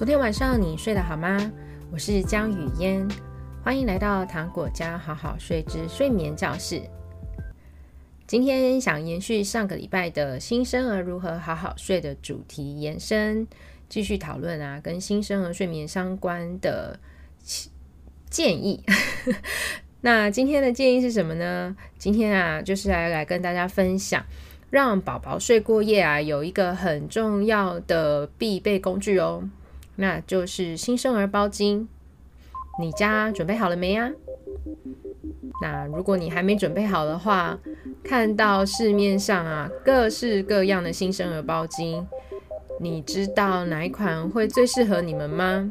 昨天晚上你睡得好吗？我是江雨嫣，欢迎来到糖果家好好睡之睡眠教室。今天想延续上个礼拜的新生儿如何好好睡的主题延伸，继续讨论啊，跟新生儿睡眠相关的建议。那今天的建议是什么呢？今天啊，就是来来跟大家分享，让宝宝睡过夜啊，有一个很重要的必备工具哦。那就是新生儿包巾，你家准备好了没呀？那如果你还没准备好的话，看到市面上啊各式各样的新生儿包巾，你知道哪一款会最适合你们吗？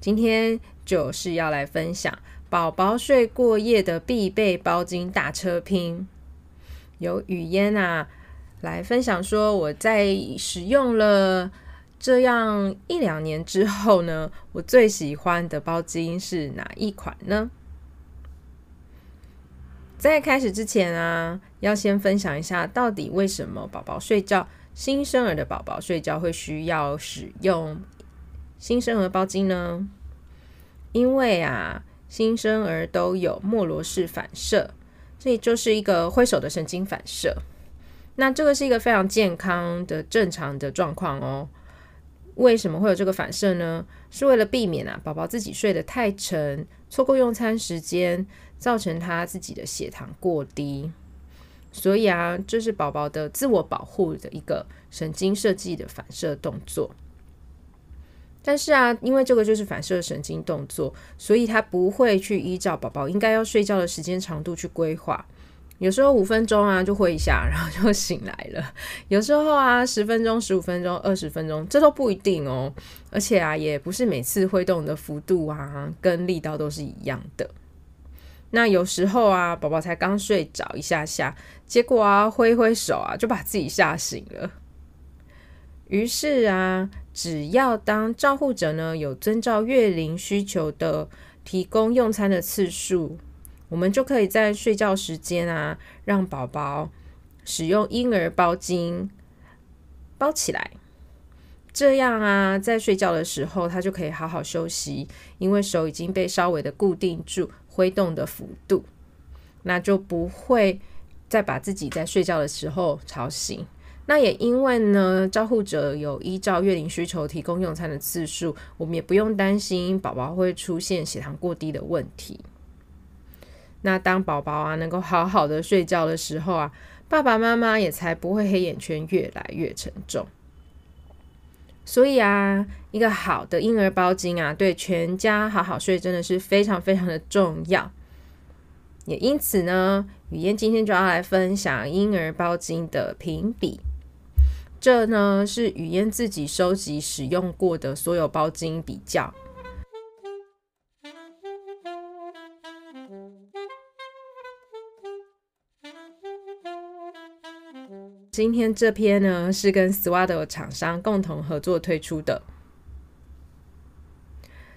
今天就是要来分享宝宝睡过夜的必备包巾大车拼，由雨嫣啊来分享说我在使用了。这样一两年之后呢，我最喜欢的包巾是哪一款呢？在开始之前啊，要先分享一下，到底为什么宝宝睡觉，新生儿的宝宝睡觉会需要使用新生儿包巾呢？因为啊，新生儿都有莫罗氏反射，这就是一个挥手的神经反射。那这个是一个非常健康的、正常的状况哦。为什么会有这个反射呢？是为了避免啊，宝宝自己睡得太沉，错过用餐时间，造成他自己的血糖过低。所以啊，这是宝宝的自我保护的一个神经设计的反射动作。但是啊，因为这个就是反射神经动作，所以他不会去依照宝宝应该要睡觉的时间长度去规划。有时候五分钟啊就挥一下，然后就醒来了。有时候啊十分钟、十五分钟、二十分钟，这都不一定哦。而且啊，也不是每次挥动的幅度啊跟力道都是一样的。那有时候啊，宝宝才刚睡着一下下，结果啊挥挥手啊就把自己吓醒了。于是啊，只要当照护者呢有遵照月龄需求的提供用餐的次数。我们就可以在睡觉时间啊，让宝宝使用婴儿包巾包起来，这样啊，在睡觉的时候他就可以好好休息，因为手已经被稍微的固定住挥动的幅度，那就不会再把自己在睡觉的时候吵醒。那也因为呢，照护者有依照月龄需求提供用餐的次数，我们也不用担心宝宝会出现血糖过低的问题。那当宝宝啊能够好好的睡觉的时候啊，爸爸妈妈也才不会黑眼圈越来越沉重。所以啊，一个好的婴儿包巾啊，对全家好好睡真的是非常非常的重要。也因此呢，雨嫣今天就要来分享婴儿包巾的评比。这呢是雨嫣自己收集使用过的所有包巾比较。今天这篇呢是跟 Swaddle 厂商共同合作推出的，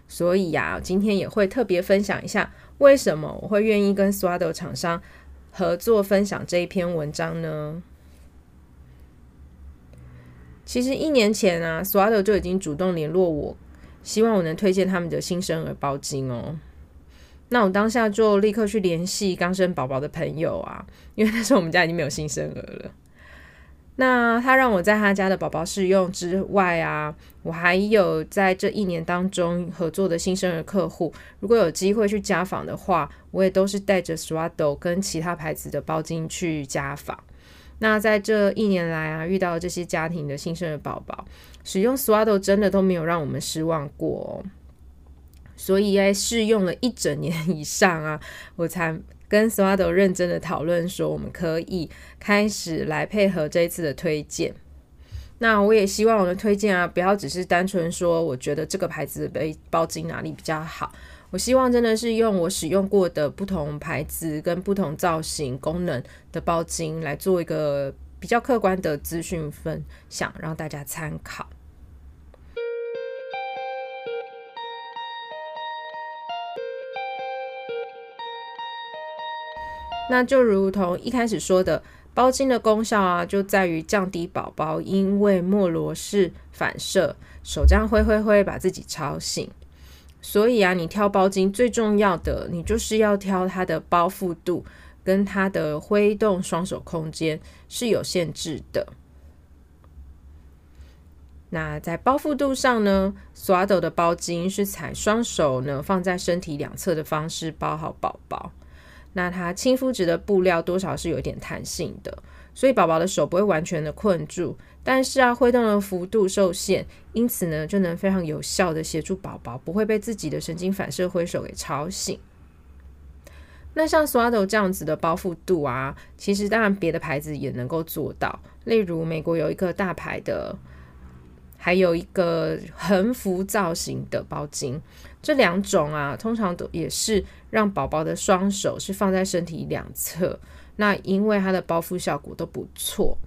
所以呀，今天也会特别分享一下为什么我会愿意跟 Swaddle 厂商合作分享这一篇文章呢？其实一年前啊，Swaddle 就已经主动联络我，希望我能推荐他们的新生儿包巾哦。那我当下就立刻去联系刚生宝宝的朋友啊，因为那时候我们家已经没有新生儿了。那他让我在他家的宝宝试用之外啊，我还有在这一年当中合作的新生儿客户，如果有机会去家访的话，我也都是带着 Swaddle 跟其他牌子的包巾去家访。那在这一年来啊，遇到这些家庭的新生儿宝宝，使用 Swaddle 真的都没有让我们失望过哦。所以在试用了一整年以上啊，我才。跟 Swaddle 认真的讨论说，我们可以开始来配合这一次的推荐。那我也希望我的推荐啊，不要只是单纯说我觉得这个牌子的背包巾哪里比较好。我希望真的是用我使用过的不同牌子跟不同造型、功能的包巾来做一个比较客观的资讯分享，让大家参考。那就如同一开始说的，包巾的功效啊，就在于降低宝宝因为莫罗氏反射，手这样挥挥挥把自己吵醒。所以啊，你挑包巾最重要的，你就是要挑它的包覆度跟它的挥动双手空间是有限制的。那在包覆度上呢索尔的包巾是采双手呢放在身体两侧的方式包好宝宝。那它亲肤质的布料多少是有点弹性的，所以宝宝的手不会完全的困住，但是啊，挥动的幅度受限，因此呢，就能非常有效的协助宝宝不会被自己的神经反射挥手给吵醒。那像 Swaddle 这样子的包覆度啊，其实当然别的牌子也能够做到，例如美国有一个大牌的。还有一个横幅造型的包巾，这两种啊，通常都也是让宝宝的双手是放在身体两侧。那因为它的包覆效果都不错，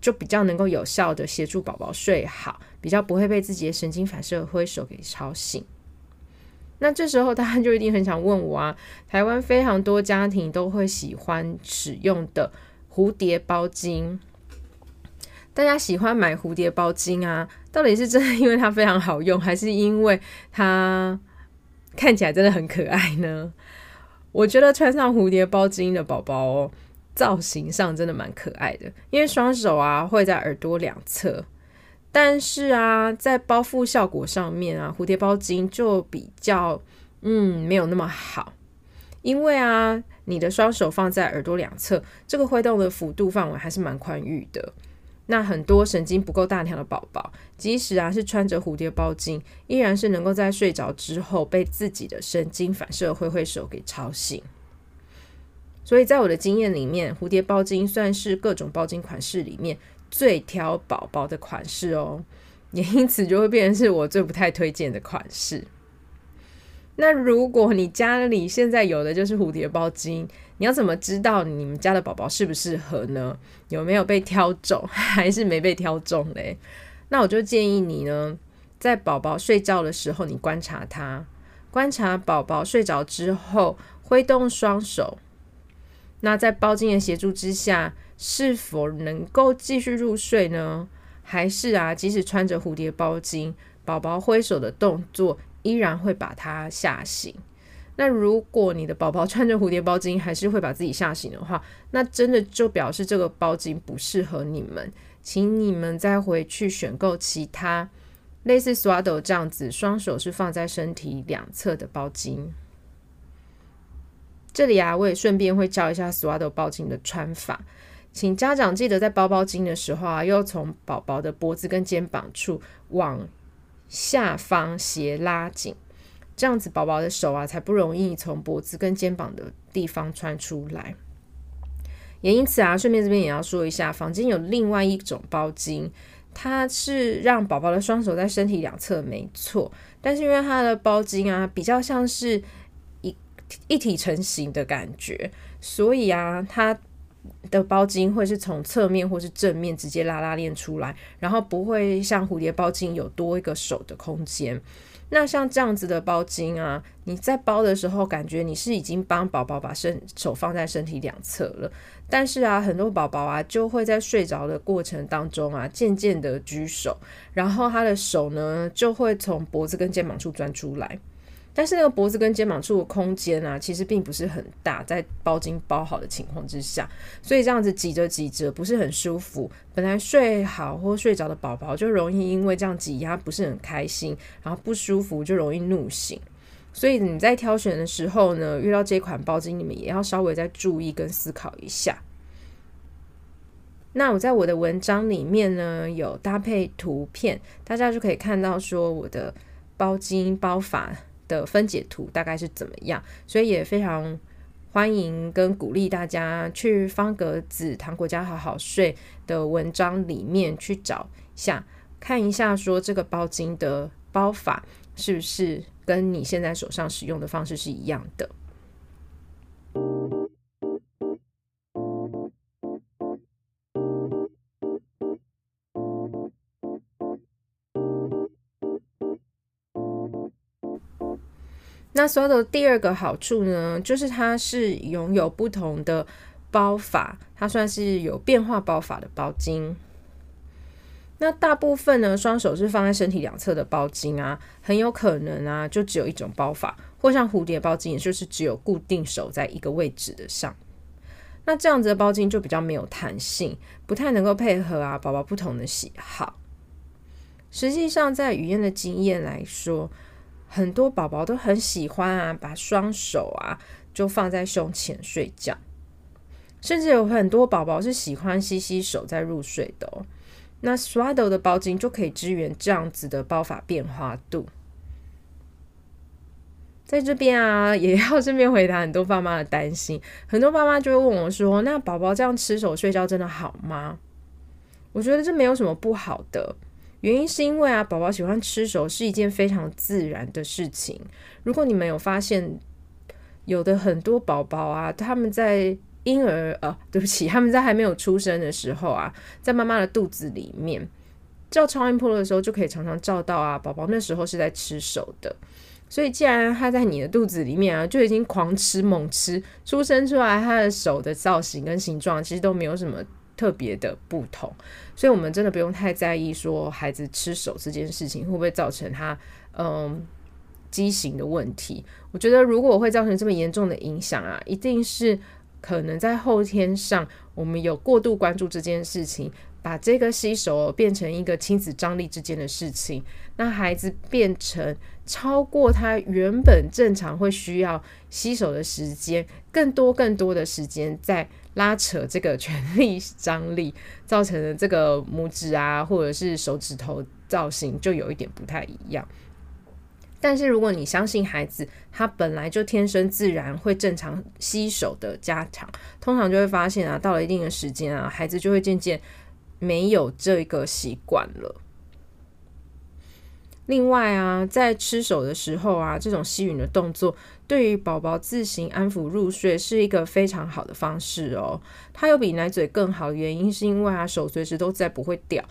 就比较能够有效的协助宝宝睡好，比较不会被自己的神经反射挥手给吵醒。那这时候大家就一定很想问我啊，台湾非常多家庭都会喜欢使用的蝴蝶包巾。大家喜欢买蝴蝶包巾啊？到底是真的因为它非常好用，还是因为它看起来真的很可爱呢？我觉得穿上蝴蝶包巾的宝宝哦，造型上真的蛮可爱的，因为双手啊会在耳朵两侧，但是啊在包覆效果上面啊，蝴蝶包巾就比较嗯没有那么好，因为啊你的双手放在耳朵两侧，这个挥动的幅度范围还是蛮宽裕的。那很多神经不够大条的宝宝，即使啊是穿着蝴蝶包巾，依然是能够在睡着之后被自己的神经反射挥挥手给吵醒。所以在我的经验里面，蝴蝶包巾算是各种包巾款式里面最挑宝宝的款式哦，也因此就会变成是我最不太推荐的款式。那如果你家里现在有的就是蝴蝶包巾，你要怎么知道你们家的宝宝适不适合呢？有没有被挑中，还是没被挑中嘞？那我就建议你呢，在宝宝睡觉的时候，你观察他，观察宝宝睡着之后挥动双手，那在包巾的协助之下，是否能够继续入睡呢？还是啊，即使穿着蝴蝶包巾，宝宝挥手的动作，依然会把他吓醒。那如果你的宝宝穿着蝴蝶包巾还是会把自己吓醒的话，那真的就表示这个包巾不适合你们，请你们再回去选购其他类似 Swaddle 这样子，双手是放在身体两侧的包巾。这里啊，我也顺便会教一下 Swaddle 包巾的穿法，请家长记得在包包巾的时候啊，要从宝宝的脖子跟肩膀处往下方斜拉紧，这样子宝宝的手啊才不容易从脖子跟肩膀的地方穿出来。也因此啊，顺便这边也要说一下，坊间有另外一种包巾，它是让宝宝的双手在身体两侧，没错。但是因为它的包巾啊比较像是一一体成型的感觉，所以啊它。的包巾会是从侧面或是正面直接拉拉链出来，然后不会像蝴蝶包巾有多一个手的空间。那像这样子的包巾啊，你在包的时候感觉你是已经帮宝宝把身手放在身体两侧了，但是啊，很多宝宝啊就会在睡着的过程当中啊，渐渐的举手，然后他的手呢就会从脖子跟肩膀处钻出来。但是那个脖子跟肩膀处的空间啊，其实并不是很大，在包巾包好的情况之下，所以这样子挤着挤着不是很舒服。本来睡好或睡着的宝宝，就容易因为这样挤压不是很开心，然后不舒服就容易怒醒。所以你在挑选的时候呢，遇到这款包巾，你们也要稍微再注意跟思考一下。那我在我的文章里面呢，有搭配图片，大家就可以看到说我的包巾包法的分解图大概是怎么样，所以也非常欢迎跟鼓励大家去方格子糖果家好好睡的文章里面去找一下，看一下说这个包巾的包法是不是跟你现在手上使用的方式是一样的。那 Swaddle 的第二个好处呢，就是它是拥有不同的包法，它算是有变化包法的包巾。那大部分呢，双手是放在身体两侧的包巾啊，很有可能啊，就只有一种包法，或像蝴蝶包巾，也就是只有固定手在一个位置的上。那这样子的包巾就比较没有弹性，不太能够配合啊宝宝不同的喜好。实际上，在语言的经验来说，很多宝宝都很喜欢啊，把双手啊就放在胸前睡觉，甚至有很多宝宝是喜欢吸吸手在入睡的哦。那 Swaddle 的包巾就可以支援这样子的包法变化度。在这边啊，也要顺便回答很多爸妈的担心。很多爸妈就会问我说：“那宝宝这样吃手睡觉真的好吗？”我觉得这没有什么不好的，原因是因为啊，宝宝喜欢吃手是一件非常自然的事情。如果你们有发现，有的很多宝宝啊，他们在婴儿呃，对不起，他们在还没有出生的时候啊，在妈妈的肚子里面照超音波的时候，就可以常常照到啊，宝宝那时候是在吃手的。所以既然他在你的肚子里面啊，就已经狂吃猛吃，出生出来他的手的造型跟形状其实都没有什么特别的不同。所以我们真的不用太在意说孩子吃手这件事情会不会造成他嗯畸形的问题。我觉得如果会造成这么严重的影响啊，一定是。可能在后天上，我们有过度关注这件事情，把这个吸手变成一个亲子张力之间的事情，那孩子变成超过他原本正常会需要吸手的时间，更多更多的时间在拉扯这个权力张力，造成的这个拇指啊，或者是手指头造型就有一点不太一样。但是如果你相信孩子，他本来就天生自然会正常携手的家长，通常就会发现啊，到了一定的时间啊，孩子就会渐渐没有这个习惯了。另外啊，在吃手的时候啊，这种吸吮的动作对于宝宝自行安抚入睡是一个非常好的方式哦。它有比奶嘴更好的原因，是因为啊，手随时都在，不会掉，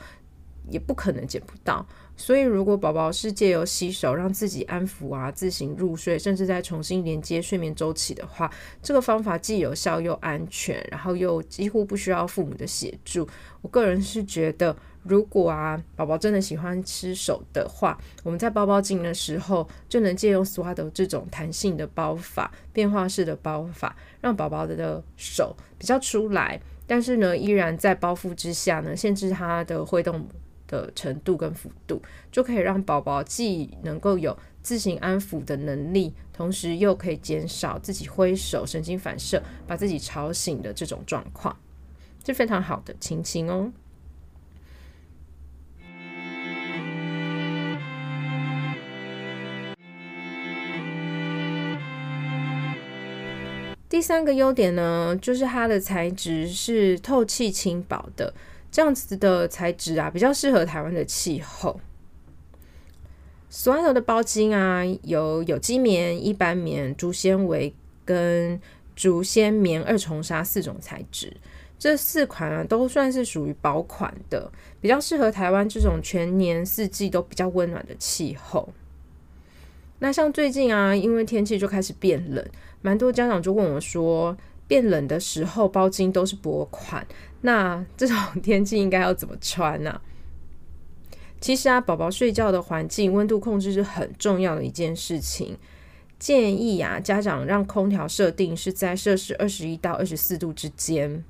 也不可能捡不到。所以，如果宝宝是借由洗手让自己安抚啊，自行入睡，甚至再重新连接睡眠周期的话，这个方法既有效又安全，然后又几乎不需要父母的协助。我个人是觉得，如果啊宝宝真的喜欢吃手的话，我们在包包巾的时候就能借用 Swaddle 这种弹性的包法、变化式的包法，让宝宝的手比较出来，但是呢，依然在包覆之下呢，限制他的挥动的程度跟幅度，就可以让宝宝既能够有自行安抚的能力，同时又可以减少自己挥手、神经反射把自己吵醒的这种状况，是非常好的情形哦。第三个优点呢，就是它的材质是透气轻薄的。这样子的材质啊，比较适合台湾的气候。Swaddle 的包巾啊，有有机棉、一般棉、竹纤维跟竹纤棉二重纱四种材质。这四款啊，都算是属于薄款的，比较适合台湾这种全年四季都比较温暖的气候。那像最近啊，因为天气就开始变冷，蛮多家长就问我说，变冷的时候包巾都是薄款。那这种 天气应该要怎么穿呢、其实啊，宝宝睡觉的环境温度控制是很重要的一件事情。建议啊，家长让空调设定是在摄氏二十一到二十四度之间。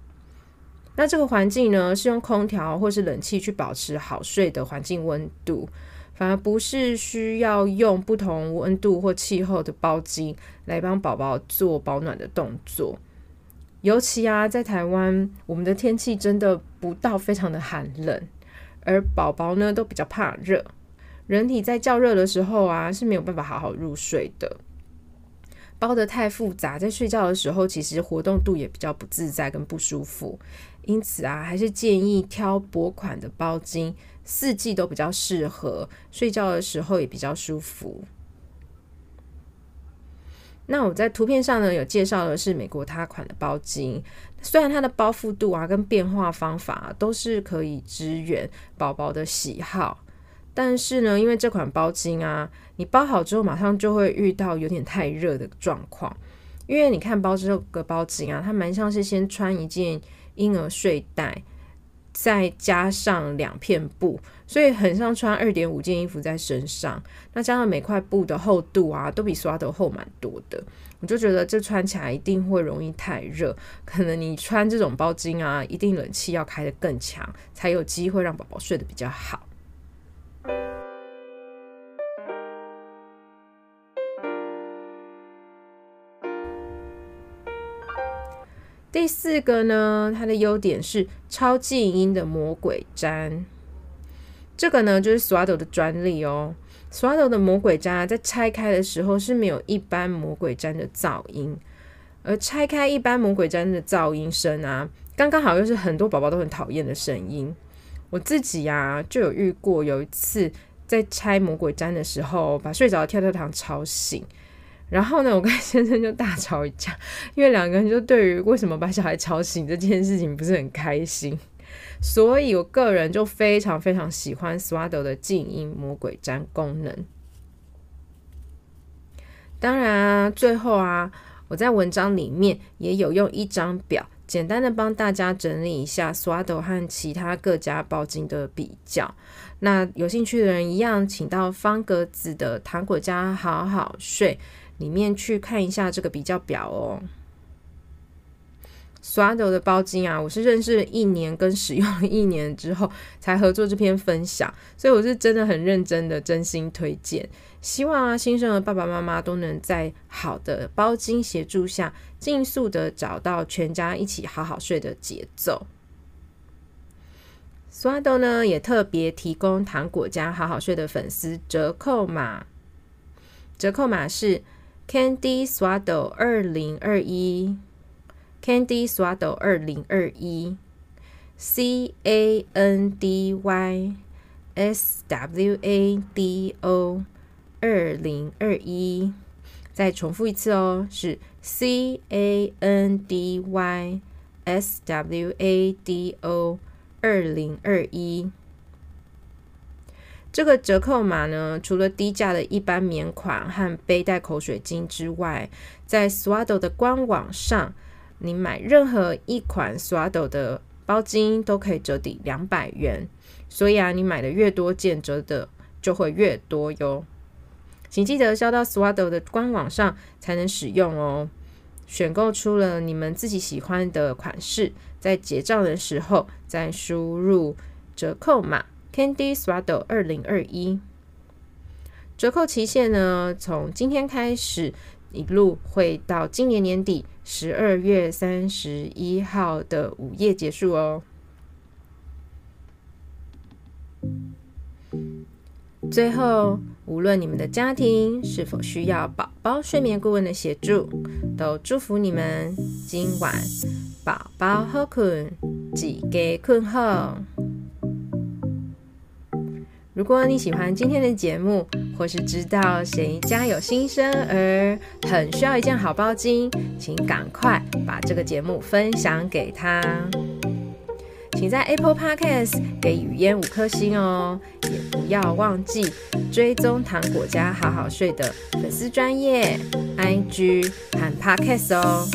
那这个环境呢，是用空调或是冷气去保持好睡的环境温度，反而不是需要用不同温度或气候的包巾来帮宝宝做保暖的动作。尤其啊，在台湾，我们的天气真的不到非常的寒冷，而宝宝呢都比较怕热，人体在较热的时候啊是没有办法好好入睡的。包得太复杂，在睡觉的时候其实活动度也比较不自在跟不舒服。因此啊，还是建议挑薄款的包巾，四季都比较适合，睡觉的时候也比较舒服。那我在图片上呢，有介绍的是美国他款的包巾，虽然它的包覆度啊跟变化方法都是可以支援宝宝的喜好，但是呢，因为这款包巾啊，你包好之后马上就会遇到有点太热的状况，因为你看包这个包巾啊，它蛮像是先穿一件婴儿睡袋，再加上两片布，所以很像穿二点五件衣服在身上。那加上每块布的厚度啊，都比刷的厚蛮多的。我就觉得这穿起来一定会容易太热，可能你穿这种包巾啊，一定冷气要开的更强，才有机会让宝宝睡得比较好。第四个呢，它的优点是超静音的魔鬼毡。这个呢，就是 Swaddle 的专利哦。Swaddle 的魔鬼毡在拆开的时候是没有一般魔鬼毡的噪音，而拆开一般魔鬼毡的噪音声啊，刚刚好又是很多宝宝都很讨厌的声音。我自己呀、啊、就有遇过，有一次在拆魔鬼毡的时候，把睡着的跳跳糖吵醒。然后呢，我跟先生就大吵一架，因为两个人就对于为什么把小孩吵醒这件事情不是很开心，所以我个人就非常非常喜欢 Swaddle 的静音魔鬼毡功能。当然啊，最后啊，我在文章里面也有用一张表，简单的帮大家整理一下 Swaddle 和其他各家包巾的比较。那有兴趣的人一样，请到方格子的糖果家好好睡里面去看一下这个比较表哦。Swaddle 的包巾啊，我是认识了一年跟使用了一年之后才合作这篇分享，所以我是真的很认真的真心推荐。希望啊，新生儿爸爸妈妈都能在好的包巾协助下，尽速的找到全家一起好好睡的节奏。Swaddle 呢也特别提供糖果家好好睡的粉丝折扣码，折扣码是。Candy Swaddle 二零二一，Candy Swaddle 二零二一，C A N D Y S W A D O 二零二一，再重复一次哦，是 C A N D Y S W A D O 二零二一。这个折扣码呢，除了低价的一般棉款和背带口水巾之外，在 Swaddle 的官网上，你买任何一款 Swaddle 的包巾都可以折抵两百元。所以啊，你买的越多件，折的就会越多哟。请记得销到 Swaddle 的官网上才能使用哦。选购出了你们自己喜欢的款式，在结账的时候再输入折扣码。Candy Swaddle 二零二一，折扣期限呢，从今天开始，一路会到今年年底十二月三十一号的午夜结束哦。最后，无论你们的家庭是否需要宝宝睡眠顾问的协助，都祝福你们今晚宝宝好困，几个困好。如果你喜欢今天的节目，或是知道谁家有新生儿很需要一件好包巾，请赶快把这个节目分享给他。请在 Apple Podcast 给语嫣五颗星哦，也不要忘记追踪糖果家好好睡的粉丝专业 IG 和 Podcast 哦。